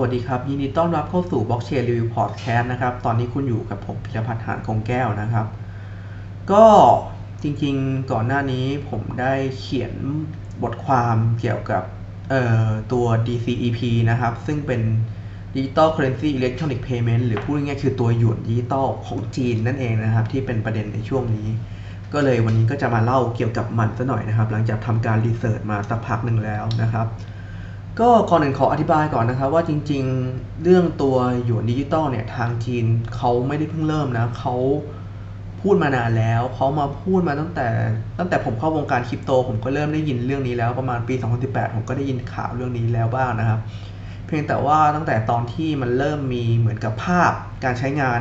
สวัสดีครับ ยินดีต้อนรับเข้าสู่ Blockchain Review Podcast นะครับ ตอนนี้คุณอยู่กับผมพิรพัฒน์หานคงแก้วนะครับ ก็จริงๆก่อนหน้านี้ผมได้เขียนบทความเกี่ยวกับตัว DCEP นะครับ ซึ่งเป็น Digital Currency Electronic Payment หรือพูดง่ายๆคือตัวหยวนดิจิตอลของจีนนั่นเองนะครับ ที่เป็นประเด็นในช่วงนี้ ก็เลยวันนี้ก็จะมาเล่าเกี่ยวกับมันซะหน่อยนะครับ หลังจากทำการรีเสิร์ชมาสักพักหนึ่งแล้วนะครับ ก็ก่อนอื่นขออธิบายก่อนนะครับว่าจริงๆ เรื่องตัวหยวนดิจิตอลเนี่ยทางจีนเขาไม่ได้เพิ่งเริ่มนะเขาพูดมานานแล้วเขามาพูดมาตั้งแต่ ตั้งแต่ผมเข้าวงการคริปโต ผมก็เริ่มได้ยินเรื่องนี้แล้วประมาณปี 2018 ผมก็ได้ยินข่าวเรื่องนี้แล้วบ้างนะครับ เพียงแต่ว่าตั้งแต่ตอนที่มันเริ่มมีเหมือนกับภาพการใช้งาน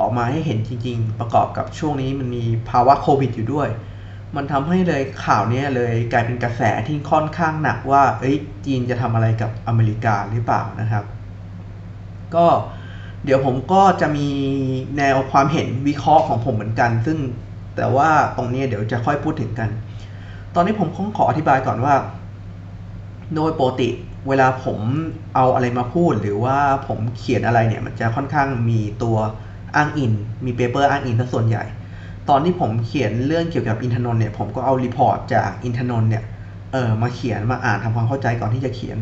ออกมาให้เห็นจริง ๆ ประกอบกับช่วงนี้มันมีภาวะโควิดอยู่ด้วย มันทำให้เลยข่าวนี้เลยกลายเป็นกระแสที่ค่อนข้างหนักว่าเอ้ยจีนจะทำอะไรกับอเมริกาหรือเปล่านะครับ ก็เดี๋ยวผมก็จะมีแนวความเห็นวิเคราะห์ของผมเหมือนกัน ซึ่งแต่ว่าตรงนี้เดี๋ยวจะค่อยพูดถึงกัน ตอนนี้ผมขออธิบายก่อนว่า โดยปกติเวลาผมเอาอะไรมาพูดหรือว่าผมเขียนอะไรเนี่ยมันจะค่อนข้างมีตัวอ้างอิงมี paper อ้างอิงซะส่วนใหญ่ ตอนที่ผมเขียนเรื่องเกี่ยวกับอินทนนท์เนี่ยผมก็เอา report จากอินทนนท์เนี่ยเออมาเขียนมาอ่านทำความเข้าใจก่อนที่จะเขียน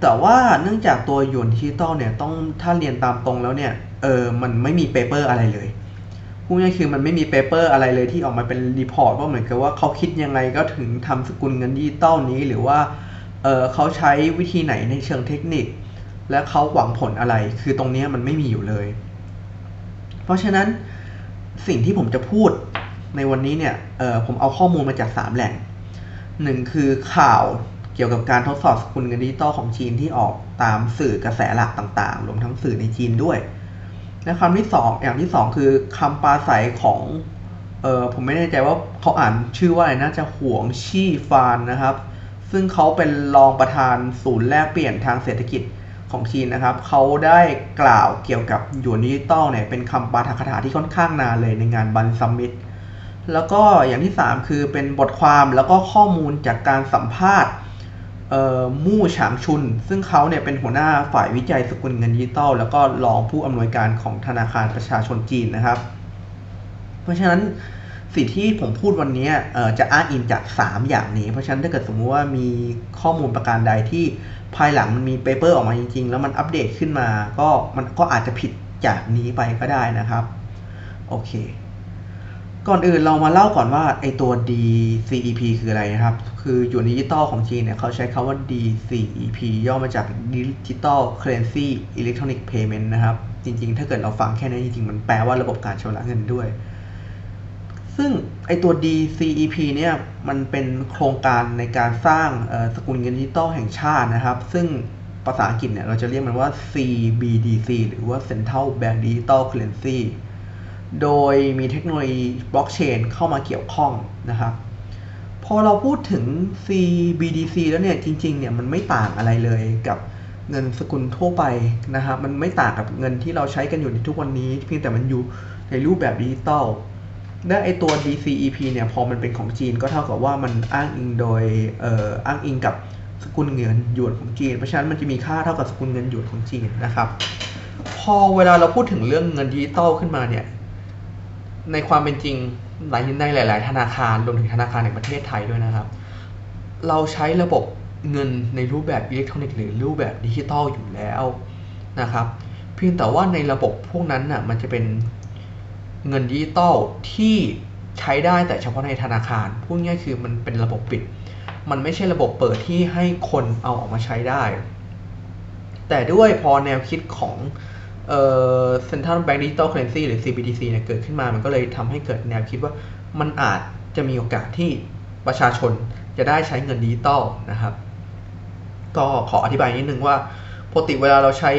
แต่ว่าเนื่องจากตัวหยวนดิจิตอลเนี่ยต้องถ้าเรียนตามตรงแล้วเนี่ยเออมันไม่มี paper อะไรเลยพูดง่ายคือมันไม่มี paper อะไรเลยที่ออกมาเป็น report ว่าเหมือนกับว่าเขาคิดยังไงก็ถึงทำสกุลเงินดิจิตอลนี้หรือว่าเออเขาใช้วิธีไหนในเชิงเทคนิค และเขาหวังผลอะไร คือตรงนี้มันไม่มีอยู่เลย เพราะฉะนั้น สิ่งที่ผมจะพูดในวันนี้เนี่ยเออผมเอาข้อมูลมาจาก 3 แหล่งหนึ่งคือข่าวเกี่ยวกับการทดสอบสกุลเงินดิจิตอลของจีนที่ออกตามสื่อกระแสหลักต่างๆ รวมทั้งสื่อในจีนด้วยและคำที่2อย่างที่2คือคำปราศัยของเออผมไม่แน่ใจว่าเขาอ่านชื่อว่าอะไรน่าจะหวงชี่ฟานนะครับ ซึ่งเขาเป็นรองประธานศูนย์แลกเปลี่ยนทางเศรษฐกิจ ของจีนนะครับเขาได้กล่าวเกี่ยวกับหยวนดิจิตอลเนี่ยเป็นคำปาฐกถาที่ค่อนข้างนานเลยในงาน Bund Summit แล้วก็อย่างที่ 3 คือเป็นบทความแล้วก็ข้อมูลจากการสัมภาษณ์มู่ฉางชุน ซึ่งเขาเนี่ยเป็นหัวหน้าฝ่ายวิจัยสกุลเงินดิจิตอลแล้วก็รองผู้อำนวยการของธนาคารประชาชนจีนนะครับ เพราะฉะนั้นสิ่งที่ผมพูดวันนี้จะอ้างอิงจาก 3 อย่างนี้ เพราะฉะนั้นถ้าเกิดสมมุติว่ามีข้อมูลประการใดที่ ภายหลังมันมี paper ออกมาจริงๆ แล้วมันอัปเดตขึ้นมาก็มันก็อาจจะผิดจากนี้ไปก็ได้นะครับ โอเค ก่อนอื่นเรามาเล่าก่อนว่าไอตัว DCEP คืออะไรนะครับ คือหยวนดิจิตอลของจีนเนี่ยเขาใช้คำว่า DCEP ย่อมาจาก Digital Currency Electronic Payment นะครับ จริงๆ ถ้าเกิดเราฟังแค่นี้จริงๆ มันแปลว่าระบบการชำระเงินด้วย ซึ่งไอตัว DCEP เนี่ยมันเป็นโครงการในการสร้างสกุลเงินดิจิตอลแห่งชาตินะครับ ซึ่งภาษาอังกฤษเนี่ยเราจะเรียกมันว่า CBDC หรือว่า Central Bank Digital Currency โดยมีเทคโนโลยีบล็อกเชนเข้ามาเกี่ยวข้องนะครับพอเราพูดถึง CBDC แล้วเนี่ยจริงๆเนี่ยมันไม่ต่างอะไรเลยกับเงินสกุลทั่วไปนะครับมันไม่ต่างกับเงินที่เราใช้กันอยู่ในทุกวันนี้ เพียงแต่มันอยู่ในรูปแบบดิจิตอล และไอตัว DCEP เนี่ยพอมันเป็นของจีนก็เท่ากับว่ามันอ้างอิงโดยเอ่ออ้างอิงกับสกุลเงินหยวนของจีน เพราะฉะนั้นมันจะมีค่าเท่ากับสกุลเงินหยวนของจีนนะครับ พอเวลาเราพูดถึงเรื่องเงินดิจิตอลขึ้นมาเนี่ยในความเป็นจริงหลายในหลาย ๆ ธนาคารรวมถึงธนาคารในประเทศไทยด้วยนะครับ เราใช้ระบบเงินในรูปแบบอิเล็กทรอนิกส์หรือรูปแบบดิจิตอลอยู่แล้วนะครับ เพียงแต่ว่าในระบบพวกนั้นน่ะมันจะเป็น เงินดิจิตอลที่ใช้ได้แต่เฉพาะในธนาคารพูดง่ายคือมันเป็นระบบปิด มันไม่ใช่ระบบเปิดที่ให้คนเอาออกมาใช้ได้ แต่ด้วยพอแนวคิดของเอ่อ Central Bank Digital Currency หรือ CBDC เนี่ยเกิดขึ้นมา มันก็เลยทำให้เกิดแนวคิดว่ามันอาจจะมีโอกาสที่ประชาชนจะได้ใช้เงินดิจิตอลนะครับ ก็ขออธิบายนิดนึงว่าปกติเวลาเราใช้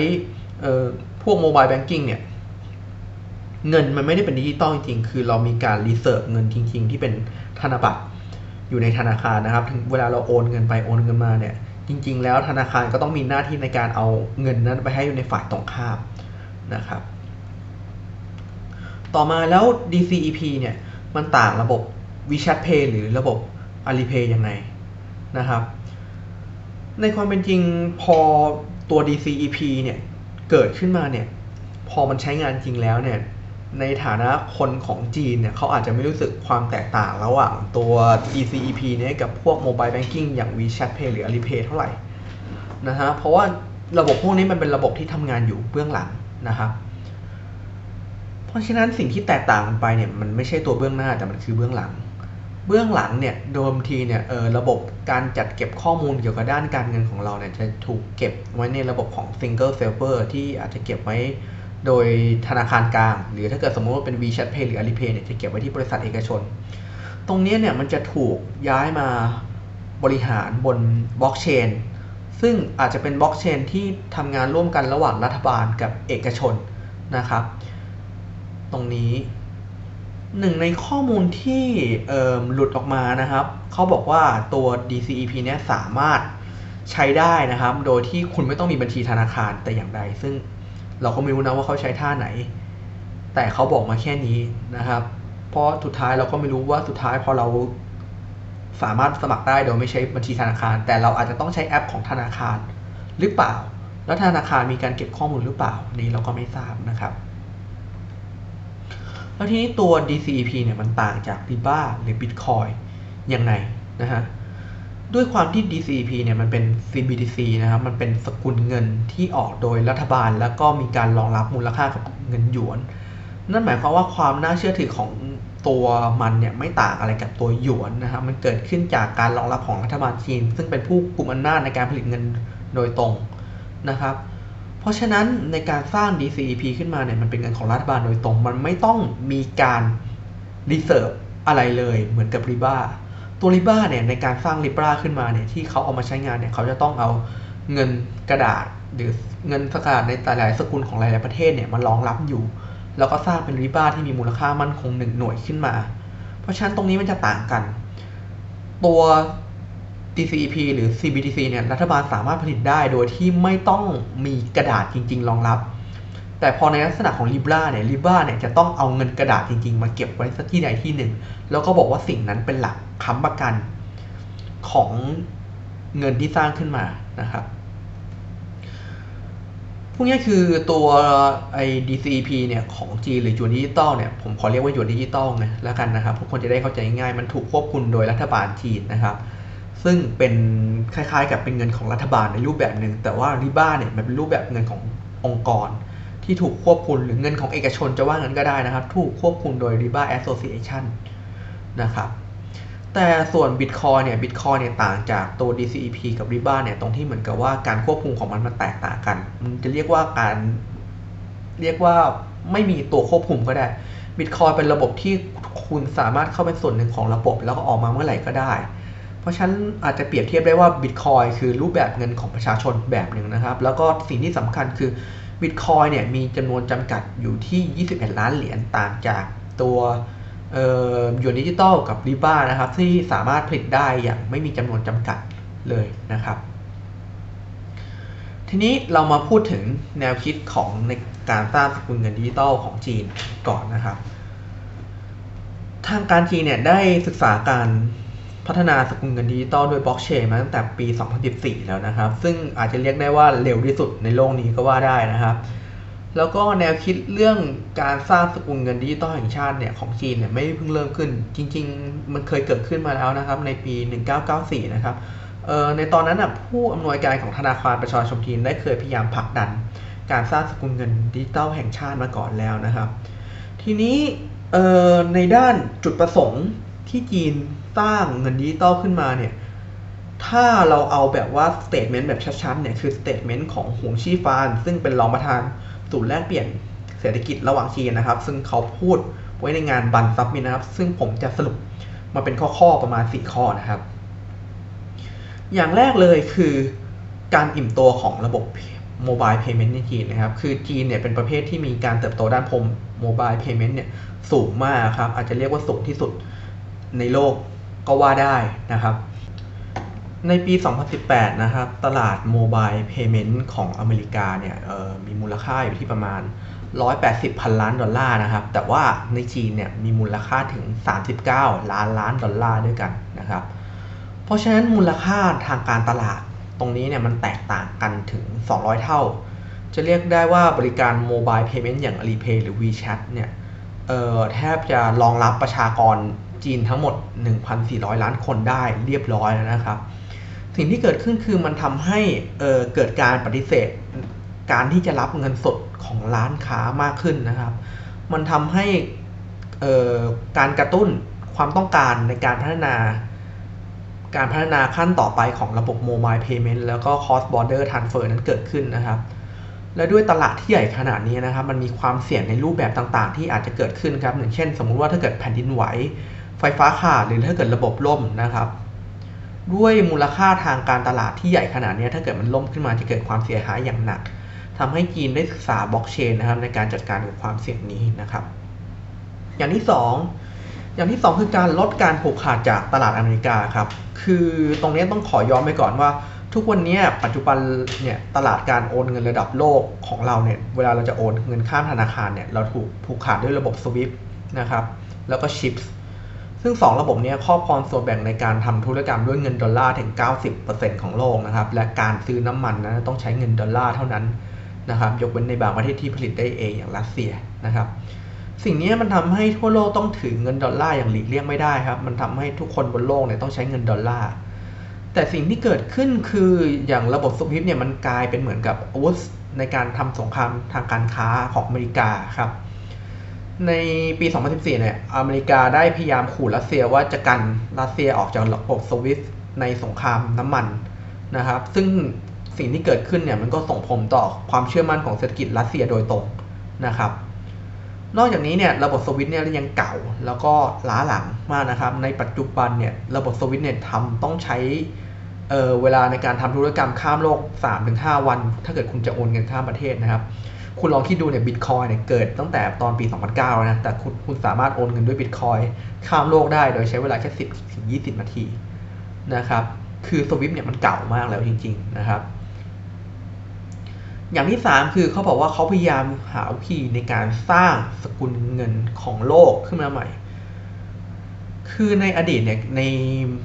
พวก mobile banking เนี่ย เงินมันไม่ได้เป็นดิจิตอลจริงๆ คือเรามีการ reserve เงินจริง ๆ ที่เป็นธนบัตรอยู่ในธนาคารนะครับเวลาเราโอนเงินไปโอนเงินมาเนี่ย จริง ๆ แล้วธนาคารก็ต้องมีหน้าที่ในการเอาเงินนั้นไปให้อยู่ในฝ่ายตรงข้ามนะครับ ต่อมาแล้ว DCEP เนี่ยมันต่างระบบ WeChat Pay หรือระบบ Alipay ยังไงนะครับ ในความเป็นจริงพอตัว DCEP เนี่ยเกิดขึ้นมาเนี่ยพอมันใช้งานจริงแล้วเนี่ย ในฐานะคนของจีนเนี่ยเขาอาจจะไม่รู้สึกความแตกต่างระหว่างตัว DCEP เนี่ยกับพวก Mobile Banking อย่าง WeChat Pay หรือ Alipay เท่าไหร่นะฮะเพราะว่าระบบพวกนี้มันเป็นระบบที่ทำงานอยู่เบื้องหลังนะครับเพราะฉะนั้นสิ่งที่แตกต่างกันไปเนี่ยมันไม่ใช่ตัวเบื้องหน้าแต่มันคือเบื้องหลัง เบื้องหลังเนี่ยโดยทีเนี่ยเออระบบการจัดเก็บข้อมูลเกี่ยวกับด้านการเงินของเราเนี่ยจะถูกเก็บไว้ในระบบของ Single Server ที่อาจจะเก็บไว้ โดยธนาคารกลาง หรือถ้าเกิดสมมติว่าเป็น WeChat Pay หรือ Alipay เนี่ยจะเก็บไว้ที่บริษัทเอกชน ตรงนี้เนี่ยมันจะถูกย้ายมาบริหารบนบล็อกเชนซึ่งอาจจะเป็นบล็อกเชนที่ทำงานร่วมกันระหว่างรัฐบาลกับเอกชนนะครับ ตรงนี้หนึ่งในข้อมูลที่หลุดออกมานะครับเขาบอกว่าตัว DCEP เนี่ยสามารถใช้ได้นะครับ โดยที่คุณไม่ต้องมีบัญชีธนาคารแต่อย่างใด ซึ่ง เราก็ไม่รู้นะว่าเขาใช้ท่าไหน แต่เขาบอกมาแค่นี้นะครับ เพราะสุดท้ายเราก็ไม่รู้ว่าสุดท้ายพอเราสามารถสมัครได้โดยไม่ใช้บัญชีธนาคาร แต่เราอาจจะต้องใช้แอปของธนาคารหรือเปล่า แล้วธนาคารมีการเก็บข้อมูลหรือเปล่านี่เราก็ไม่ทราบนะครับแล้วทีนี้ตัว DCEP เนี่ยมันต่างจาก Riba หรือ Bitcoin ยังไงนะฮะ ด้วยความที่ DCP เนี่ยมันเป็น CBDC นะครับ มันเป็นสกุลเงินที่ออกโดยรัฐบาล แล้วก็มีการรองรับมูลค่ากับเงินหยวน นั่นหมายความว่าความน่าเชื่อถือของตัวมันเนี่ยไม่ต่างอะไรกับตัวหยวนนะครับ มันเกิดขึ้นจากการรองรับของรัฐบาลจีน ซึ่งเป็นผู้กลุ่มอำนาจในการผลิตเงินโดยตรงนะครับ เพราะฉะนั้นในการสร้าง DCEP ขึ้นมาเนี่ยมันเป็นเงินของรัฐบาลโดยตรง มันไม่ต้องมีการ reserve อะไรเลยเหมือนกับ Libra ตัว Libra เนี่ยในการสร้าง Libra ขึ้นมาเนี่ยที่เขาเอามาใช้งานเนี่ยเขาจะต้องเอาเงินกระดาษหรือเงินสกัดในหลายสกุลของหลายๆประเทศเนี่ยมารองรับอยู่ แล้วก็สร้างเป็นริบ้าที่มีมูลค่ามั่นคงหนึ่งหน่วยขึ้นมา เพราะฉะนั้นตรงนี้มันจะต่างกัน ตัว DCEP หรือ CBDC เนี่ยรัฐบาลสามารถผลิตได้โดยที่ไม่ต้องมีกระดาษจริง ๆ รองรับ แต่พอในลักษณะของ Libra เนี่ย Libra เนี่ยจะต้องเอาเงินกระดาษจริง ๆ มาเก็บไว้สักที่ใดที่หนึ่ง แล้วก็บอกว่าสิ่งนั้นเป็นหลัก ค้ำประกันของเงินที่สร้างขึ้นมานะครับพวกนี้คือตัวไอ้ DCEP เนี่ยของจีนหรือหยวนดิจิตอลเนี่ยผมขอเรียกว่าหยวนดิจิตอลนะแล้วกันนะครับทุกคนจะได้เข้าใจง่ายมันถูกควบคุมโดยรัฐบาลจีนนะครับ ซึ่งเป็นคล้ายๆ กับเป็นเงินของรัฐบาลในรูปแบบหนึ่งแต่ว่า Libra เนี่ยมันเป็นรูปแบบเงินขององค์กร ที่ถูกควบคุมหรือเงินของเอกชนจะว่างั้นก็ได้นะครับ ถูกควบคุมโดย Libra Association นะครับ แต่ส่วน Bitcoin เนี่ย Bitcoin เนี่ยต่างจากตัว DCEP กับ Riba เนี่ยตรงที่เหมือนกับว่าการควบคุมของมันมันแตกต่างกัน มันจะเรียกว่าการเรียกว่าไม่มีตัวควบคุมก็ได้ Bitcoin เป็นระบบที่คุณสามารถเข้าเป็นส่วนหนึ่งของระบบ แล้วก็ออกมาเมื่อไหร่ก็ได้ เพราะฉะนั้นอาจจะเปรียบเทียบได้ว่า Bitcoin คือรูปแบบเงินของประชาชนแบบหนึ่งนะครับ แล้วก็สิ่งที่สำคัญคือ Bitcoin เนี่ยมีจำนวนจำกัดอยู่ที่ 21 ล้านเหรียญต่างจากตัว หยวนดิจิตอลกับ Libra นะครับ ที่สามารถผลิตได้อย่างไม่มีจำนวนจำกัดเลยนะครับ ทีนี้เรามาพูดถึงแนวคิดของในการสร้างสกุลเงินดิจิตอลของจีนก่อนนะครับ ทางการจีนเนี่ยได้ศึกษาการพัฒนาสกุลเงินดิจิตอลโดยบล็อกเชนมาตั้งแต่ปี 2014 แล้วนะครับ ซึ่งอาจจะเรียกได้ว่าเร็วที่สุดในโลกนี้ก็ว่าได้นะครับ แล้วก็แนวคิดเรื่องการสร้างสกุลเงินดิจิตอลแห่งชาติเนี่ยของจีนเนี่ยไม่เพิ่งเริ่มขึ้น จริง ๆ มันเคยเกิดขึ้นมาแล้วนะครับ ในปี 1994 นะครับในตอนนั้นอะผู้อำนวยการของธนาคารประชาชนจีนได้เคยพยายามผลักดัน การสร้างสกุลเงินดิจิตอลแห่งชาติมาก่อนแล้วนะครับ ทีนี้ในด้านจุดประสงค์ที่จีนสร้างเงินดิจิตอลขึ้นมาเนี่ยถ้าเราเอาแบบว่า statement แบบชัดๆเนี่ยคือ statement ของหงชี่ฟาน ซึ่งเป็นรองประธาน ศูนย์แลกเปลี่ยนเศรษฐกิจระหว่างจีนนะครับ ซึ่งเขาพูดไว้ในงานบันซับมินนะครับ ซึ่งผมจะสรุปมาเป็นข้อๆประมาณ 4 ข้อนะครับ อย่างแรกเลยคือการอิ่มตัวของระบบโมบายเพย์เมนต์ในจีนนะครับ คือจีนเนี่ยเป็นประเภทที่มีการเติบโตด้านพมโมบายเพย์เมนต์เนี่ยสูงมากครับ อาจจะเรียกว่าสูงที่สุดในโลกก็ว่าได้นะครับ ในปี 2018 นะครับ ตลาด mobile payment ของอเมริกาเนี่ยมีมูลค่าอยู่ที่ประมาณ 180 พันล้านดอลลาร์นะครับ แต่ว่าในจีนเนี่ยมีมูลค่าถึง 39 ล้านล้านดอลลาร์ด้วยกันนะครับ เพราะฉะนั้นมูลค่าทางการตลาดตรงนี้เนี่ยมันแตกต่างกันถึง 200 เท่า จะเรียกได้ว่าบริการ mobile payment อย่าง Alipay หรือ WeChat เนี่ยแทบจะรองรับประชากรจีนทั้งหมด 1,400 ล้านคนได้เรียบร้อยแล้วนะครับ สิ่งที่เกิดขึ้นคือมันทำให้เเกิดการปฏิเสธ การที่จะรับเงินสดของร้านค้ามากขึ้นนะครับ มันทำให้การกระตุ้นความต้องการในการพัฒนา การพัฒนาขั้นต่อไปของระบบ Mobile Payment แล้วก็ Cross Border Transfer นั้นเกิดขึ้นนะครับ และด้วยตลาดที่ใหญ่ขนาดนี้นะครับ มันมีความเสี่ยงในรูปแบบต่างๆ ที่อาจจะเกิดขึ้นครับอย่างเช่น สมมุติว่าถ้าเกิดแผ่นดินไหว ไฟฟ้าขาดหรือถ้าเกิดระบบล่มนะครับ ด้วยมูลค่าทางการตลาดที่ใหญ่ขนาดนี้ถ้าเกิดมันล่มขึ้นมาจะเกิดความเสียหายอย่างหนักทำให้จีนได้ศึกษาบล็อกเชนนะครับในการจัดการกับความเสี่ยงนี้นะครับ อย่างที่ 2อย่างที่ 2 คือการลดการผูกขาดจากตลาดอเมริกาครับ คือตรงนี้ต้องขอย้อนไปก่อนว่า ทุกวันนี้ปัจจุบันเนี่ยตลาดการโอนเงินระดับโลกของเราเนี่ยเวลาเราจะโอนเงินข้ามธนาคารเนี่ยเราถูกผูกขาดด้วยระบบ SWIFT นะครับแล้วก็ CHIPS ซึ่ง 2 ระบบนี้ครอบครองส่วนแบ่งในการทำธุรกรรมด้วยเงินดอลลาร์ถึง 90%ของโลกนะครับ และการซื้อน้ำมันนะต้องใช้เงินดอลลาร์เท่านั้นนะครับ ยกเว้นในบางประเทศที่ผลิตได้เองอย่างรัสเซียนะครับ สิ่งนี้มันทำให้ทั่วโลกต้องถือเงินดอลลาร์อย่างหลีกเลี่ยงไม่ได้ครับ มันทำให้ทุกคนบนโลกเนี่ยต้องใช้เงินดอลลาร์ แต่สิ่งที่เกิดขึ้นคืออย่างระบบสวิฟเนี่ยมันกลายเป็นเหมือนกับอาวุธในการทำสงครามทางการค้าของอเมริกาครับ ในปี 2014 เนี่ย อเมริกาได้พยายามขู่รัสเซียว่าจะกันรัสเซียออกจากระบบสวิฟในสงครามน้ำมันนะครับ ซึ่งสิ่งที่เกิดขึ้นเนี่ยมันก็ส่งผลต่อความเชื่อมั่นของเศรษฐกิจรัสเซียโดยตรงนะครับ นอกจากนี้เนี่ยระบบสวิตเนี่ยยังเก่าแล้วก็ล้าหลังมากนะครับ ในปัจจุบันเนี่ยระบบสวิตเนี่ยทำต้องใช้เเวลาในการทำธุรกรรมข้ามโลก 3-5 วัน ถ้าเกิดคุณจะโอนเงินข้ามประเทศนะครับ คุณลองคิดดูเนี่ยบิตคอยเนี่ยเกิดตั้งแต่ตอนปี 2009นะ แต่คุณคุณสามารถโอนเงินด้วยบิตคอยข้ามโลกได้โดยใช้เวลาแค่ 10ถึง20 นาทีนะครับ คือสวิฟเนี่ยมันเก่ามากแล้วจริง ๆ นะครับ อย่างที่ 3 คือเขาบอกว่าเขาพยายามหาวิธีในการสร้างสกุลเงินของโลกขึ้นมาใหม่ คือในอดีตเนี่ยใน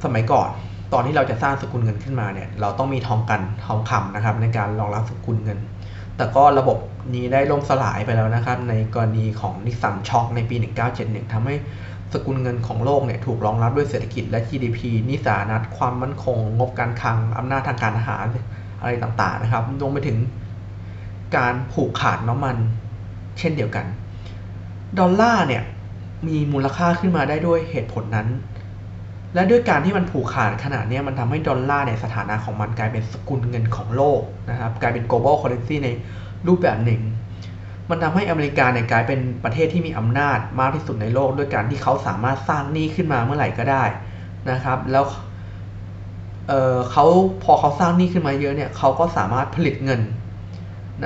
สมัยก่อนตอนที่เราจะสร้างสกุลเงินขึ้นมาเนี่ย เราต้องมีทองกันทองคำนะครับ ในการรองรับสกุลเงิน แต่ก็ระบบนี้ได้ล่มสลายไปแล้วนะครับ ในกรณีของนิสสันช็อคในปี 1971ทำให้สกุลเงินของโลกเนี่ยถูกรองรับด้วยเศรษฐกิจและ GDP นิสานัตความมั่นคง งบการคลังอำนาจทางการทหารอะไรต่างๆนะครับรวมไปถึงการผูกขาดน้ำมันเช่นเดียวกัน ดอลลาร์เนี่ยมีมูลค่าขึ้นมาได้ด้วยเหตุผลนั้น และด้วยการที่มันผูกขาดขนาดนี้มันทำให้ดอลลาร์เนี่ยสถานะของมันกลายเป็นสกุลเงินของโลกนะครับกลายเป็น global currency ในรูปแบบหนึ่ง มันทำให้อเมริกาเนี่ยกลายเป็นประเทศที่มีอำนาจมากที่สุดในโลก ด้วยการที่เขาสามารถสร้างหนี้ขึ้นมาเมื่อไหร่ก็ได้นะครับแล้วเเขาพอเขาสร้างหนี้ขึ้นมาเยอะเนี่ยเขาก็สามารถผลิตเงิน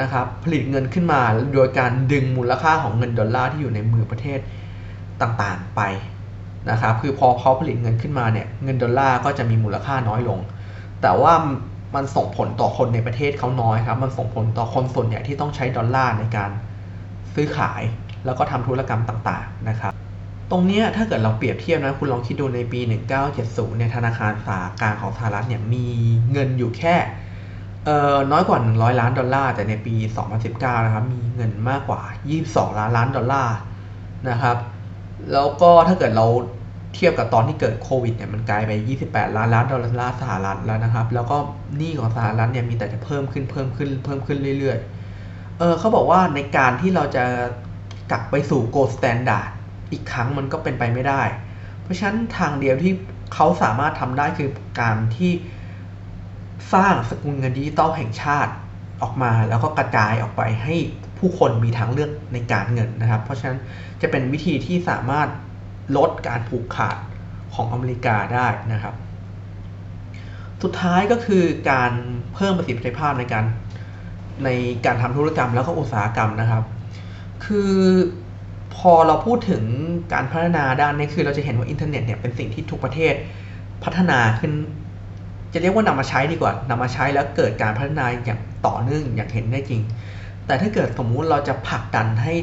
นะครับผลิตเงินขึ้นมาโดยการดึงมูลค่าของเงินดอลลาร์ที่อยู่ในมือประเทศต่างๆไป นะครับคือพอเขาผลิตเงินขึ้นมาเนี่ยเงินดอลลาร์ก็จะมีมูลค่าน้อยลง แต่ว่ามันส่งผลต่อคนในประเทศเขาน้อยครับ มันส่งผลต่อคนส่วนใหญ่ที่ต้องใช้ดอลลาร์ในการซื้อขาย แล้วก็ทำธุรกรรมต่างๆนะครับ ตรงนี้ถ้าเกิดเราเปรียบเทียบนะคุณลองคิดดูในปี 1970เนี่ยธนาคารสากลาของสหรัฐเนี่ยมีเงินอยู่แค่เอ่อน้อยกว่า 100 ล้านดอลลาร์แต่ในปี 2019 นะครับมีเงินมากกว่า 22 ล้านล้านดอลลาร์นะครับ แล้วก็ถ้าเกิดเราเทียบกับตอนที่เกิดโควิดเนี่ยมันกลายไป 28 ล้านล้านดอลลาร์สหรัฐแล้วนะครับ แล้วก็หนี้ของสหรัฐเนี่ยมีแต่จะเพิ่มขึ้นเพิ่มขึ้นเพิ่มขึ้นเรื่อยๆ เออเขาบอกว่าในการที่เราจะกลับไปสู่ gold standard อีกครั้งมันก็เป็นไปไม่ได้ เพราะฉะนั้นทางเดียวที่เขาสามารถทำได้คือการที่สร้างสกุลเงินดิจิตอลแห่งชาติออกมาแล้วก็กระจายออกไปให้ ผู้คนมีทางเลือกในการเงินนะครับ เพราะฉะนั้นจะเป็นวิธีที่สามารถลดการผูกขาดของอเมริกาได้นะครับ สุดท้ายก็คือการเพิ่มประสิทธิภาพในการในการทำธุรกรรมแล้วก็อุตสาหกรรมนะครับ คือพอเราพูดถึงการพัฒนาด้านนี้คือเราจะเห็นว่าอินเทอร์เน็ตเนี่ยเป็นสิ่งที่ทุกประเทศพัฒนาขึ้น จะเรียกว่านำมาใช้ดีกว่านำมาใช้แล้วเกิดการพัฒนาอย่างต่อเนื่องอย่างเห็นได้จริง แต่ถ้าเกิดสมมุติเราจะผลักดันให้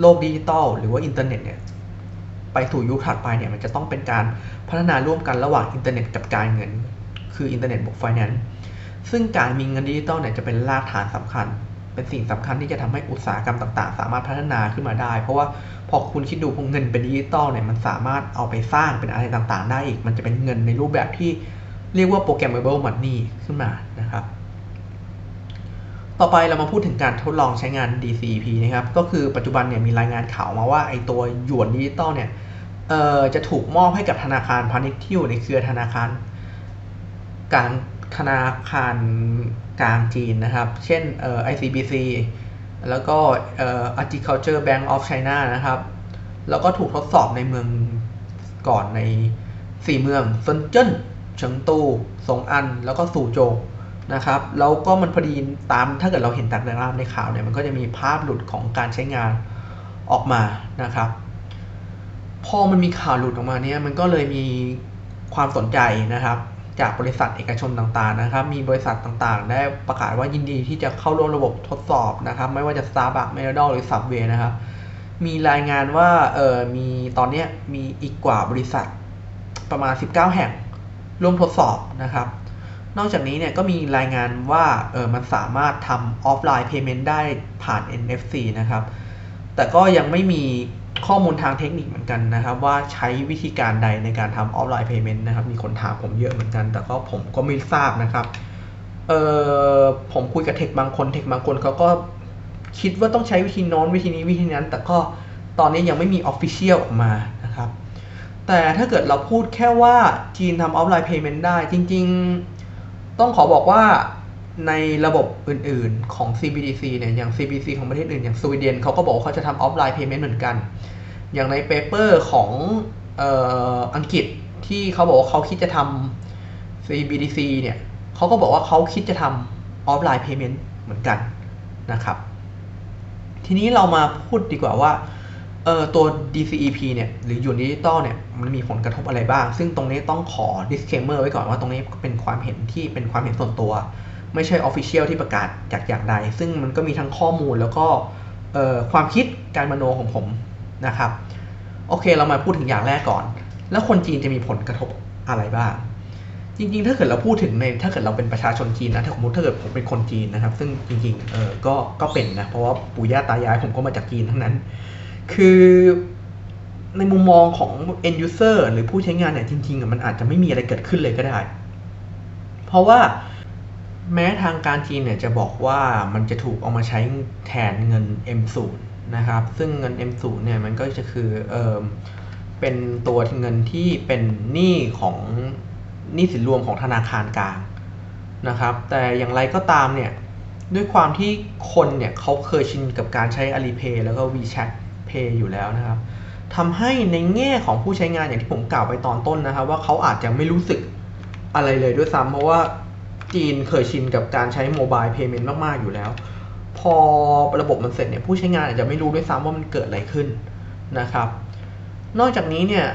โลกดิจิตอลหรือว่าอินเทอร์เน็ตเนี่ยไปสู่ยุคถัดไปเนี่ยมันจะต้องเป็นการพัฒนาร่วมกันระหว่างอินเทอร์เน็ตกับการเงิน คืออินเทอร์เน็ตบวกไฟแนนซ์ซึ่งการมีเงินดิจิตอลเนี่ยจะเป็นรากฐานสำคัญ เป็นสิ่งสำคัญที่จะทำให้อุตสาหกรรมต่าง ๆ สามารถพัฒนาขึ้นมาได้ เพราะว่าพอคุณคิดดูพอเงินเป็นดิจิตอลเนี่ยมันสามารถเอาไปสร้างเป็นอะไรต่างๆ ได้อีก มันจะเป็นเงินในรูปแบบที่เรียกว่า programmable money ขึ้นมา ต่อไปเรามาพูดถึงการทดลองใช้งาน DCEP นะครับ ก็คือปัจจุบันเนี่ยมีรายงานข่าวมาว่าไอตัวหยวนดิจิตอลเนี่ยเอ่อจะถูกมอบให้กับธนาคารพาณิชย์ที่อยู่ในเครือธนาคารกลางธนาคารกลางจีนนะครับ เช่นเอ่อ ICBC แล้วก็เอ่อ Agriculture Bank of China นะครับ แล้วก็ถูกทดสอบในเมืองก่อนใน 4 เมืองเซินเจิ้นเฉิงตู สงอัน แล้วก็สู่โจว นะครับแล้วก็มันพอดีตามถ้าเกิดเราเห็นจากในรามในข่าวเนี่ยมันก็จะมีภาพหลุดของการใช้งานออกมานะครับ พอมันมีข่าวหลุดออกมาเนี่ยมันก็เลยมีความสนใจนะครับ จากบริษัทเอกชนต่างๆนะครับ มีบริษัทต่างๆ ได้ประกาศว่ายินดีที่จะเข้าร่วมระบบทดสอบนะครับ ไม่ว่าจะ Starbucks m c d o n a l d หรือ Subway นะครับ มีรายงานว่าเออมีตอนนี้มีอีกกว่าบริษัทประมาณ 19 แห่งร่วมทดสอบนะครับ นอกจากนี้เนี่ยก็มีรายงานว่าเออมันสามารถทำออฟไลน์เพย์เมนต์ได้ผ่าน NFC นะครับ แต่ก็ยังไม่มีข้อมูลทางเทคนิคเหมือนกันนะครับ ว่าใช้วิธีการใดในการทำ offline payment นะครับ มีคนถามผมเยอะเหมือนกัน แต่ก็ผมก็ไม่ทราบนะครับเออผมคุยกับ tech บางคน tech บางคนเขาก็คิดว่าต้องใช้วิธีโน้นวิธีนี้วิธีนั้น แต่ก็ตอนนี้ยังไม่มี official ออกมานะครับแต่ถ้าเกิดเราพูดแค่ว่าจีนทำ offline payment ได้จริง ๆ ต้องขอบอกว่าในระบบอื่นๆของ CBDC เนี่ยอย่าง CBDC ของประเทศอื่น อย่างสวีเดนเขาก็บอกว่าเขาจะทำ offline payment เหมือนกัน อย่างใน paper ของเอ่ออังกฤษที่เขาบอกว่าเขาคิดจะทำ CBDC เนี่ยเขาก็บอกว่าเขาคิดจะทำ offline payment เหมือนกันนะครับ ทีนี้เรามาพูดดีกว่าว่า เออตัว DCEP เนี่ยหรือหยวนดิจิตอลเนี่ยมันมีผลกระทบอะไรบ้าง ซึ่งตรงนี้ต้องขอ disclaimer ไว้ก่อนว่าตรงนี้เป็นความเห็นที่เป็นความเห็นส่วนตัว ไม่ใช่ official ที่ประกาศจากอย่างใด ซึ่งมันก็มีทั้งข้อมูลแล้วก็เอ่อความคิดการมโนของผมนะครับ โอเคเรามาพูดถึงอย่างแรกก่อน แล้วคนจีนจะมีผลกระทบอะไรบ้าง จริงๆ ถ้าเกิดเราพูดถึงในถ้าเกิดเราเป็นประชาชนจีนนะถ้าสมมติถ้าเกิดผมเป็นคนจีนนะครับ ซึ่งจริงๆเออก็ก็เป็นนะเพราะว่าปู่ย่าตายายผมก็มาจากจีนทั้งนั้น คือในมุมมองของ end user หรือผู้ใช้งานเนี่ยจริงๆมันอาจจะไม่มีอะไรเกิดขึ้นเลยก็ได้ เพราะว่าแม้ทางการจีนเนี่ยจะบอกว่ามันจะถูกเอามาใช้แทนเงิน M0 นะครับ ซึ่งเงิน M0 เนี่ยมันก็จะคือเออเป็นตัวเงินที่เป็นหนี้ของหนี้สินรวมของธนาคารกลางนะครับ แต่อย่างไรก็ตามเนี่ยด้วยความที่คนเนี่ยเขาเคยชินกับการใช้ Alipay แล้วก็ WeChat Pay อยู่แล้วนะครับทำให้ในแง่ของผู้ใช้งานอย่างที่ผมกล่าวไปตอนต้นนะครับ ว่าเขาอาจจะไม่รู้สึกอะไรเลยด้วยซ้ำเพราะว่าจีนเคยชินกับการใช้ mobile payment มาก ๆ อยู่แล้ว พอระบบมันเสร็จเนี่ยผู้ใช้งานอาจจะไม่รู้ด้วยซ้ำว่ามันเกิดอะไรขึ้นนะครับ นอกจากนี้เนี่ย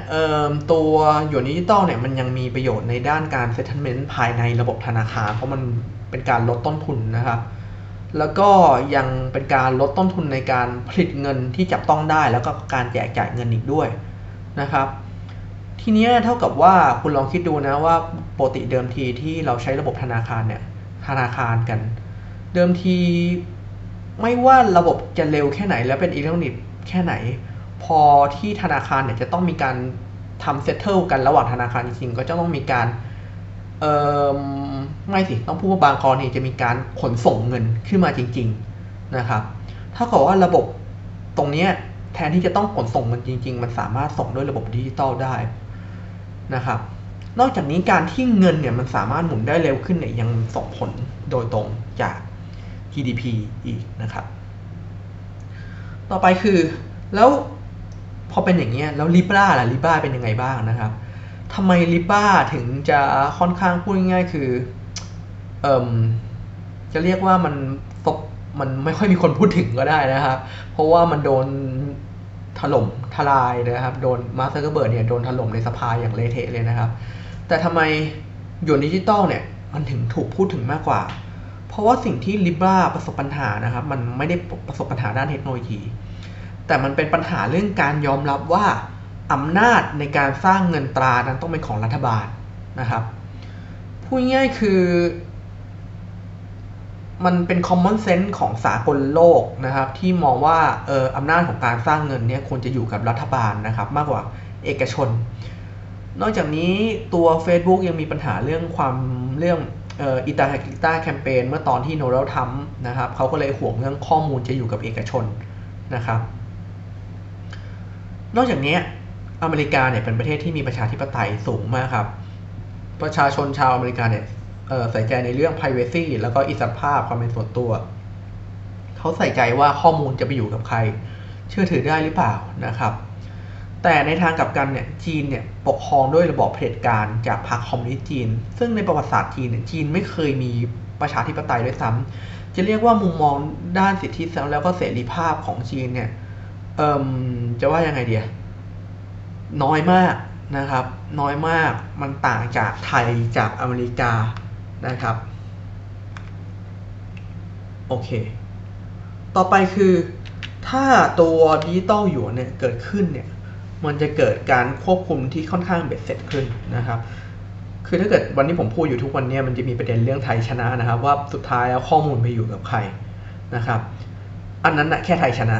ตัวหยวนดิจิตอลเนี่ยมันยังมีประโยชน์ในด้านการ settlement ภายในระบบธนาคาร เพราะมันเป็นการลดต้นทุนนะครับ แล้วก็ยังเป็นการลดต้นทุนในการผลิตเงินที่จับต้องได้ แล้วก็การแจกจ่ายเงินอีกด้วยนะครับ ทีนี้เท่ากับว่าคุณลองคิดดูนะว่าปกติเดิมทีที่เราใช้ระบบธนาคารเนี่ยธนาคารกัน เดิมทีไม่ว่าระบบจะเร็วแค่ไหน และเป็นอิเล็กทรอนิกส์แค่ไหน พอที่ธนาคารเนี่ยจะต้องมีการทำ settle กันระหว่างธนาคารจริงๆก็จะต้องมีการ เออไม่สิต้องพูดว่าบางกรณีจะมีการขนส่งเงินขึ้นมาจริง ๆนะครับถ้าเกิดว่าระบบตรงนี้แทนที่จะต้องขนส่งมันจริง ๆ มันสามารถส่งด้วยระบบดิจิตอลได้นะครับ นอกจากนี้การที่เงินเนี่ยมันสามารถหมุนได้เร็วขึ้นเนี่ยยังส่งผลโดยตรงจาก GDP อีกนะครับ ต่อไปคือแล้วพอเป็นอย่างนี้แล้วลิบราล่ะลิบราเป็นยังไงบ้างนะครับ ทำไมลิบราถึงจะค่อนข้างพูดง่ายๆคือเอ่มจะเรียกว่ามันตบมันไม่ค่อยมีคนพูดถึงก็ได้นะครับ เพราะว่ามันโดนถล่มทลายนะครับ โดน Mark Zuckerberg เนี่ยโดนถล่มในสภาอย่างเละเทะเลยนะครับ แต่ทำไมหยวนดิจิตอลเนี่ยมันถึงถูกพูดถึงมากกว่า เพราะว่าสิ่งที่ Libra ประสบปัญหานะครับ มันไม่ได้ประสบปัญหาด้านเทคโนโลยี แต่มันเป็นปัญหาเรื่องการยอมรับว่า อำนาจในการสร้างเงินตรานั้นต้องเป็นของรัฐบาลนะครับพูดง่ายคือ มันเป็น common sense ของสากลโลกนะครับ ที่มองว่าเอออำนาจของการสร้างเงินเนี่ยควรจะอยู่กับรัฐบาลนะครับ มากกว่าเอกชน นอกจากนี้ตัว Facebook ยังมีปัญหาเรื่องความเรื่องอิตาฮกิต้าแคมเปญเมื่อตอนที่โนเรลทำนะครับเขาก็เลยห่วงเรื่องข้อมูลจะอยู่กับเอกชนนะครับ นอกจากนี้ อเมริกาเนี่ยเป็นประเทศที่มีประชาธิปไตยสูงมากครับ ประชาชนชาวอเมริกาเนี่ยใส่ใจในเรื่อง privacy แล้วก็อิสรภาพความเป็นส่วนตัว เขาใส่ใจว่าข้อมูลจะไปอยู่กับใคร เชื่อถือได้หรือเปล่านะครับ แต่ในทางกลับกันเนี่ยจีนเนี่ยปกครองด้วยระบอบเผด็จการจากพรรคคอมมิวนิสต์จีน ซึ่งในประวัติศาสตร์จีนเนี่ยจีนไม่เคยมีประชาธิปไตยด้วยซ้ำจะเรียกว่ามุมมองด้านสิทธิแล้วก็เสรีภาพของจีนเนี่ยเอ่มจะว่ายังไงเดีย น้อยมากนะครับ น้อยมากมันต่างจากไทยจากอเมริกานะครับ โอเค ต่อไปคือถ้าตัวดิจิตอลหยวนเนี่ยเกิดขึ้นเนี่ยมันจะเกิดการควบคุมที่ค่อนข้างเบ็ดเสร็จขึ้นนะครับ คือถ้าเกิดวันนี้ผมพูดอยู่ทุกวันนี้มันจะมีประเด็นเรื่องไทยชนะนะครับ ว่าสุดท้ายแล้วข้อมูลไปอยู่กับใครนะครับ อันนั้นนะแค่ไทยชนะ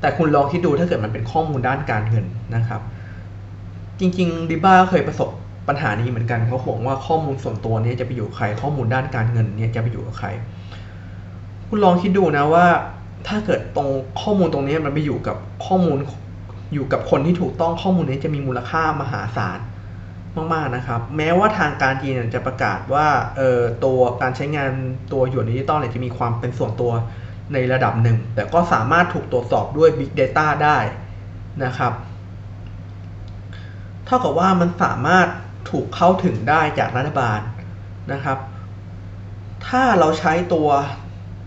แต่คุณลองคิดดูถ้าเกิดมันเป็นข้อมูลด้านการเงินนะครับ จริงๆดิบ้าเคยประสบปัญหานี้เหมือนกันเขาห่วงว่าข้อมูลส่วนตัวนี้จะไปอยู่ใคร ข้อมูลด้านการเงินเนี่ยจะไปอยู่กับใคร คุณลองคิดดูนะว่า ถ้าเกิดตรงข้อมูลตรงนี้มันไปอยู่กับข้อมูลอยู่กับคนที่ถูกต้องข้อมูลนี้จะมีมูลค่ามหาศาลมากๆนะครับ แม้ว่าทางการจีนจะประกาศว่าเออตัวการใช้งานตัวหยวนดิจิตอลเนี่ยจะมีความเป็นส่วนตัวในระดับหนึ่ง แต่ก็สามารถถูกตรวจสอบด้วย Big Data ได้นะครับ เท่ากับว่ามันสามารถถูกเข้าถึงได้จากรัฐบาลนะครับ ถ้าเราใช้ตัว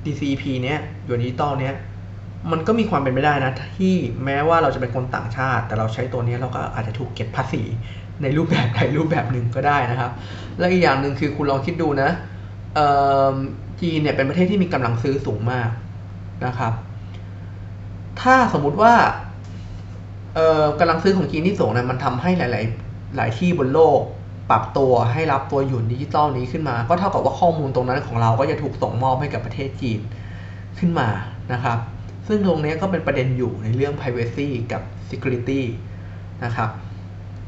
DCP เนี้ยยวนดิจิตอลเนี้ยมันก็มีความเป็นไปได้นะ ที่แม้ว่าเราจะเป็นคนต่างชาติ แต่เราใช้ตัวนี้เราก็อาจจะถูกเก็บภาษีในรูปแบบใดรูปแบบหนึ่งก็ได้นะครับ และอีกอย่างหนึ่งคือคุณลองคิดดูนะจีนเนี่ยเป็นประเทศที่มีกำลังซื้อสูงมากนะครับ ถ้าสมมุติว่า กำลังซื้อของจีนที่สูงนะมันทำให้หลาย ๆ หลายที่บนโลก ปรับตัวให้รับตัวหยวนดิจิตอลนี้ขึ้นมา ก็เท่ากับว่าข้อมูลตรงนั้นของเราก็จะถูกส่งมอบให้กับประเทศจีนขึ้นมานะครับ ซึ่งตรงนี้ก็เป็นประเด็นอยู่ในเรื่อง privacy กับ security นะครับ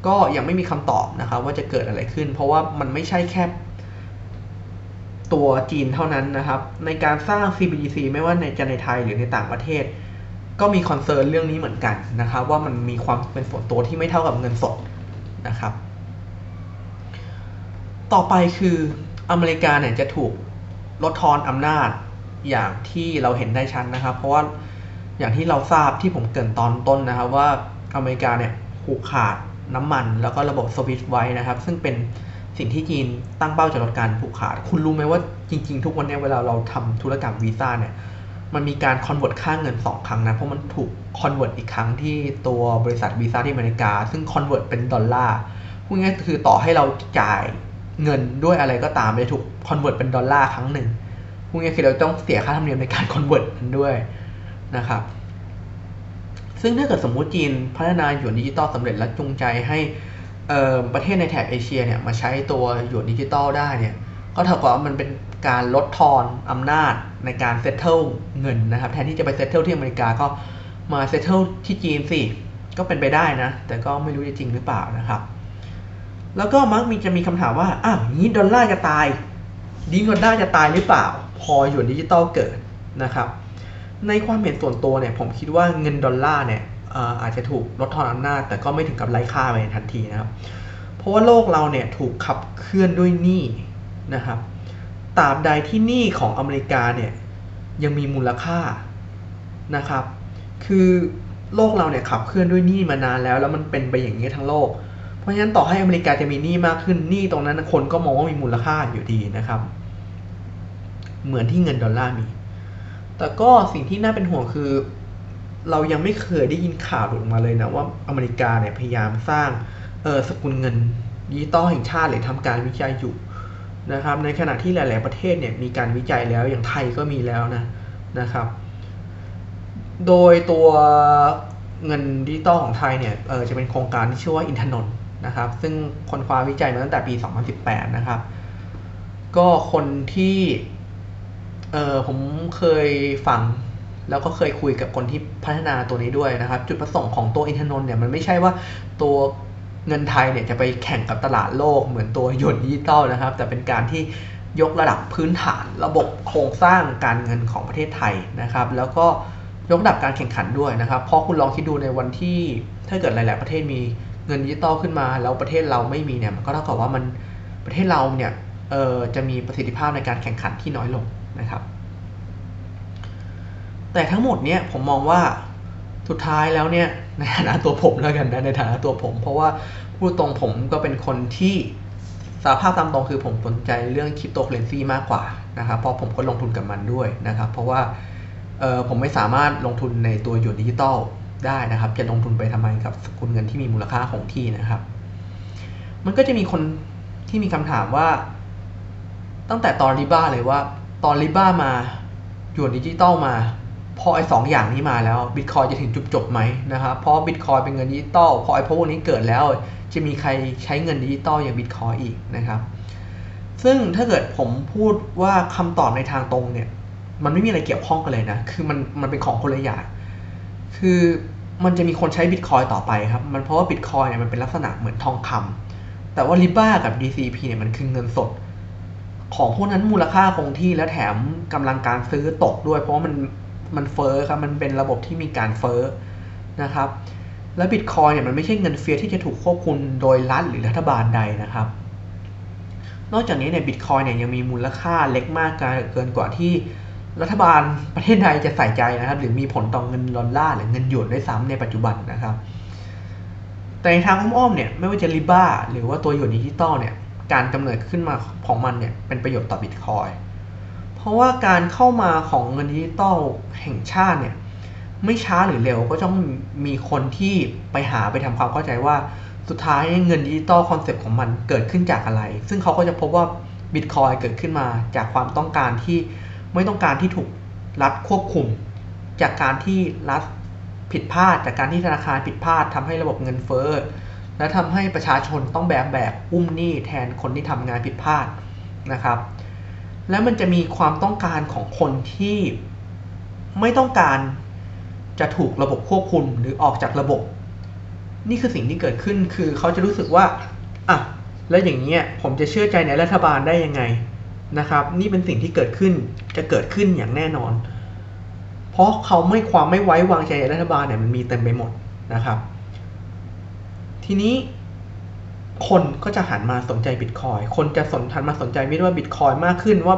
ก็ยังไม่มีคำตอบนะครับว่าจะเกิดอะไรขึ้น เพราะว่ามันไม่ใช่แค่ตัวจีนเท่านั้นนะครับ ในการสร้าง CBDC ไม่ว่าในจะในไทยหรือในต่างประเทศ ก็มีคอนเซิร์นเรื่องนี้เหมือนกันนะครับ ว่ามันมีความเป็นส่วนตัวที่ไม่เท่ากับเงินสดนะครับ ต่อไปคืออเมริกาเนี่ยจะถูกลดทอนอำนาจอย่างที่เราเห็นได้ชัดนนะครับ เพราะว่าอย่างที่เราทราบที่ผมเกริ่นตอนต้นนะครับ ว่าอเมริกาเนี่ยผูกขาดน้ำมัน แล้วก็ระบบ SWIFT ไว้นะครับ ซึ่งเป็นสิ่งที่จีนตั้งเป้าจะลดการผูกขาด คุณรู้ไหมว่าจริง ๆ ทุกวันนี้เวลาเราทำธุรกรรมวีซ่าเนี่ย มันมีการ convert ค่าเงิน 2 ครั้งนะ เพราะมันถูก convert อีกครั้งที่ตัวบริษัทวีซ่าที่อเมริกา ซึ่ง convert เป็นดอลลาร์พูดง่ายๆคือต่อให้เราจ่ายเงินด้วยอะไรก็ตามจะถูก convert เป็นดอลลาร์ครั้งหนึ่งพูดง่ายๆคือเราต้องเสียค่าธรรมเนียมในการ convert นั้นด้วยนะครับซึ่งถ้าเกิดสมมุติจีนพัฒนาหยวนดิจิตอลสำเร็จและจูงใจให้ประเทศในแถบเอเชียเนี่ยมาใช้ตัวหยวนดิจิตอลได้เนี่ย ก็เท่ากับว่ามันเป็นการลดทอนอำนาจในการ settle เงินนะครับแทนที่จะไป settle ที่อเมริกาก็มา settle ที่จีนสิก็เป็นไปได้นะ แต่ก็ไม่รู้จะจริงหรือเปล่านะครับ แล้วก็มักมีจะมีคำถามว่าอ้าวนี้ดอลลาร์จะตายดีดอลลาร์จะตายหรือเปล่า พอหยวนดิจิตอลเกิดนะครับ ในความเห็นส่วนตัวเนี่ยผมคิดว่าเงินดอลลาร์เนี่ยอาจจะถูกลดทอนอำนาจแต่ก็ไม่ถึงกับไร้ค่าไปทันทีนะครับ เพราะว่าโลกเราเนี่ยถูกขับเคลื่อนด้วยหนี้ นะครับตราบใดที่หนี้ของอเมริกาเนี่ยยังมีมูลค่านะครับ คือโลกเราเนี่ยขับเคลื่อนด้วยหนี้มานานแล้ว แล้วมันเป็นไปอย่างนี้ทั้งโลก เพราะฉะนั้นต่อให้อเมริกาจะมีหนี้มากขึ้นหนี้ตรงนั้นคนก็มองว่ามีมูลค่าอยู่ดีนะครับ เหมือนที่เงินดอลลาร์มี แต่ก็สิ่งที่น่าเป็นห่วงคือ เรายังไม่เคยได้ยินข่าวออกมาเลยนะว่าอเมริกาเนี่ยพยายามสร้างเออสกุลเงินดิจิตอลแห่งชาติหรือทำการวิจัยอยู่ นะครับในขณะที่หลาย ๆ ประเทศเนี่ยมีการวิจัยแล้วอย่างไทยก็มีแล้วนะนะครับ โดยตัวเงินดิจิตอลของไทยเนี่ยเออจะเป็นโครงการที่ชื่อว่าอินทนนท์นะครับ ซึ่งค้นคว้าวิจัยมาตั้งแต่ปี 2018 นะครับ ก็คนที่เออผมเคยฟังแล้วก็เคยคุยกับคนที่พัฒนาตัวนี้ด้วยนะครับ จุดประสงค์ของตัวอินทนนท์เนี่ยมันไม่ใช่ว่าตัว เงินไทยเนี่ยจะไปแข่งกับตลาดโลกเหมือนตัวหยวนดิจิตอลนะครับ แต่เป็นการที่ยกระดับพื้นฐานระบบโครงสร้างการเงินของประเทศไทยนะครับ แล้วก็ยกระดับการแข่งขันด้วยนะครับเพราะคุณลองคิดดูในวันที่ถ้าเกิดหลาย ๆ ประเทศมีเงินดิจิตอลขึ้นมา แล้วประเทศเราไม่มีเนี่ยมันก็เท่ากับว่ามันประเทศเราเนี่ยเออจะมีประสิทธิภาพในการแข่งขันที่น้อยลงนะครับ แต่ทั้งหมดเนี่ยผมมองว่า สุดท้ายแล้วเนี่ยในฐานะตัวผมแล้วกันนะในฐานะตัวผม เพราะว่าพูดตรงผมก็เป็นคนที่สาภาพตามตรงคือผมสนใจเรื่องคริปโตเคเรนซีมากกว่านะครับเพราะผมก็ลงทุนกับมันด้วยนะครับเพราะว่าผมไม่สามารถลงทุนในตัวหยวนดิจิตอลได้นะครับ จะลงทุนไปทำไมกับสกุลเงินที่มีมูลค่าคงที่นะครับ มันก็จะมีคนที่มีคำถามว่า ตั้งแต่ตอน Libra เลยว่า ตอน Libra มาหยวนดิจิตอลมา พอไอ้สองอย่างนี้มาแล้วบิตคอยจะถึงจุดจบไหมนะครับเพราะบิตคอยเป็นเงินดิจิตอลพอไอ้พวกนี้เกิดแล้ว จะมีใครใช้เงินดิจิตอลอย่างบิตคอยอีกนะครับ ซึ่งถ้าเกิดผมพูดว่าคำตอบในทางตรงเนี่ย มันไม่มีอะไรเกี่ยวข้องกันเลยนะ คือมันมันเป็นของคนละอย่างคือมันจะมีคนใช้บิตคอยต่อไปครับ มันเพราะว่าบิตคอยเนี่ยมันเป็นลักษณะเหมือนทองคำแต่ว่าริบ้ากับ DCP เนี่ยมันคือเงินสด ของพวกนั้นมูลค่าคงที่และแถมกำลังการซื้อตกด้วย เพราะว่ามัน มันเฟ้อครับ มันเป็นระบบที่มีการเฟ้อนะครับ และบิตคอยเนี่ยมันไม่ใช่เงิน fiat ที่จะถูกควบคุมโดยรัฐหรือรัฐบาลใดนะครับ นอกจากนี้เนี่ยบิตคอยเนี่ยยังมีมูลค่าเล็กมากเกินกว่าที่รัฐบาลประเทศใดจะใส่ใจนะครับ หรือมีผลต่อเงินดอลลาร์หรือเงินหยวนด้วยซ้ำในปัจจุบันนะครับ แต่ในทางอ้อมๆเนี่ยไม่ว่าจะ Libra หรือว่าตัวหยวนดิจิตอลเนี่ยการกำเนิดขึ้นมาของมันเนี่ยเป็นประโยชน์ต่อบิตคอย เพราะว่าการเข้ามาของเงินดิจิตอลแห่งชาติเนี่ยไม่ช้าหรือเร็วก็ต้องมีคนที่ไปหาไปทำความเข้าใจว่าสุดท้ายเงินดิจิตอล concept ของมันเกิดขึ้นจากอะไร ซึ่งเขาก็จะพบว่าบิตคอยเกิดขึ้นมาจากความต้องการที่ไม่ต้องการที่ถูกรัฐควบคุม จากการที่รัฐผิดพลาด จากการที่ธนาคารผิดพลาดทำให้ระบบเงินเฟ้อและทำให้ประชาชนต้องแบกแบกอุ้มหนี้แทนคนที่ทำงานผิดพลาดนะครับ แล้วมันจะมีความต้องการของคนที่ไม่ต้องการจะถูกระบบควบคุมหรือออกจากระบบ นี่คือสิ่งที่เกิดขึ้นคือเขาจะรู้สึกว่าอะแล้วอย่างนี้ผมจะเชื่อใจในรัฐบาลได้ยังไงนะครับ นี่เป็นสิ่งที่เกิดขึ้นจะเกิดขึ้นอย่างแน่นอน เพราะเขาไม่ความไม่ไว้วางใจในรัฐบาลเนี่ยมันมีเต็มไปหมดนะครับ ทีนี้ คนก็จะหันมาสนใจบิตคอยคนจะสนหันมาสนใจไม่ว่าบิตคอยมากขึ้นว่า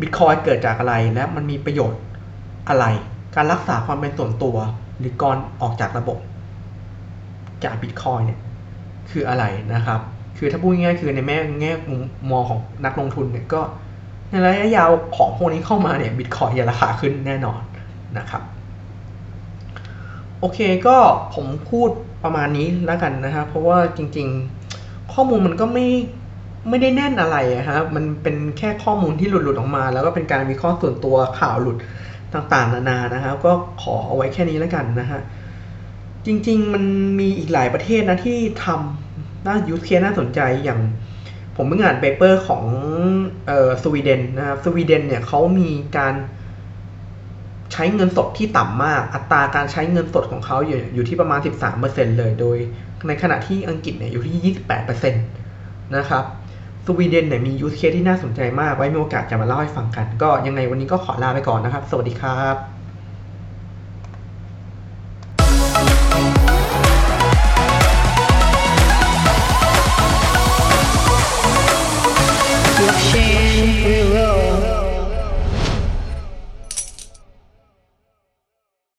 บิตคอยเกิดจากอะไรและมันมีประโยชน์อะไร การรักษาความเป็นส่วนตัว หรือก่อนออกจากระบบ จากบิตคอยเนี่ยคืออะไรนะครับ คือถ้าพูดง่ายๆคือในแง่แง่มุมมองของนักลงทุนเนี่ยก็ในระยะยาวของพวกนี้เข้ามาเนี่ยบิตคอยจะราคาขึ้นแน่นอนนะครับ โอเคก็ผมพูดประมาณนี้แล้วกันนะครับเพราะว่าจริง ๆ ข้อมูลมันก็ไม่ไม่ได้แน่นอะไรครับมันเป็นแค่ข้อมูลที่หลุดๆออกมา แล้วก็เป็นการวิเคราะห์ส่วนตัวข่าวหลุดต่างๆ นานานะครับ ก็ขอเอาไว้แค่นี้แล้วกันนะฮะจริง ๆ มันมีอีกหลายประเทศนะที่ทำน่า use case น่าสนใจอย่าง ผมเพิ่งอ่าน paper ของเอ่อสวีเดนนะครับสวีเดนเนี่ยเขามีการใช้เงินสดที่ต่ำมาก อัตราการใช้เงินสดของเขาอยู่อยู่ที่ประมาณ 13%เลย โดย ในขณะที่อังกฤษเนี่ยอยู่ที่ 28%นะครับสวีเดนเนี่ยมียูสเคสที่น่าสนใจมาก ไว้มีโอกาสจะมาเล่าให้ฟังกัน ก็ยังไงวันนี้ก็ขอลาไปก่อนนะครับ สวัสดีครับ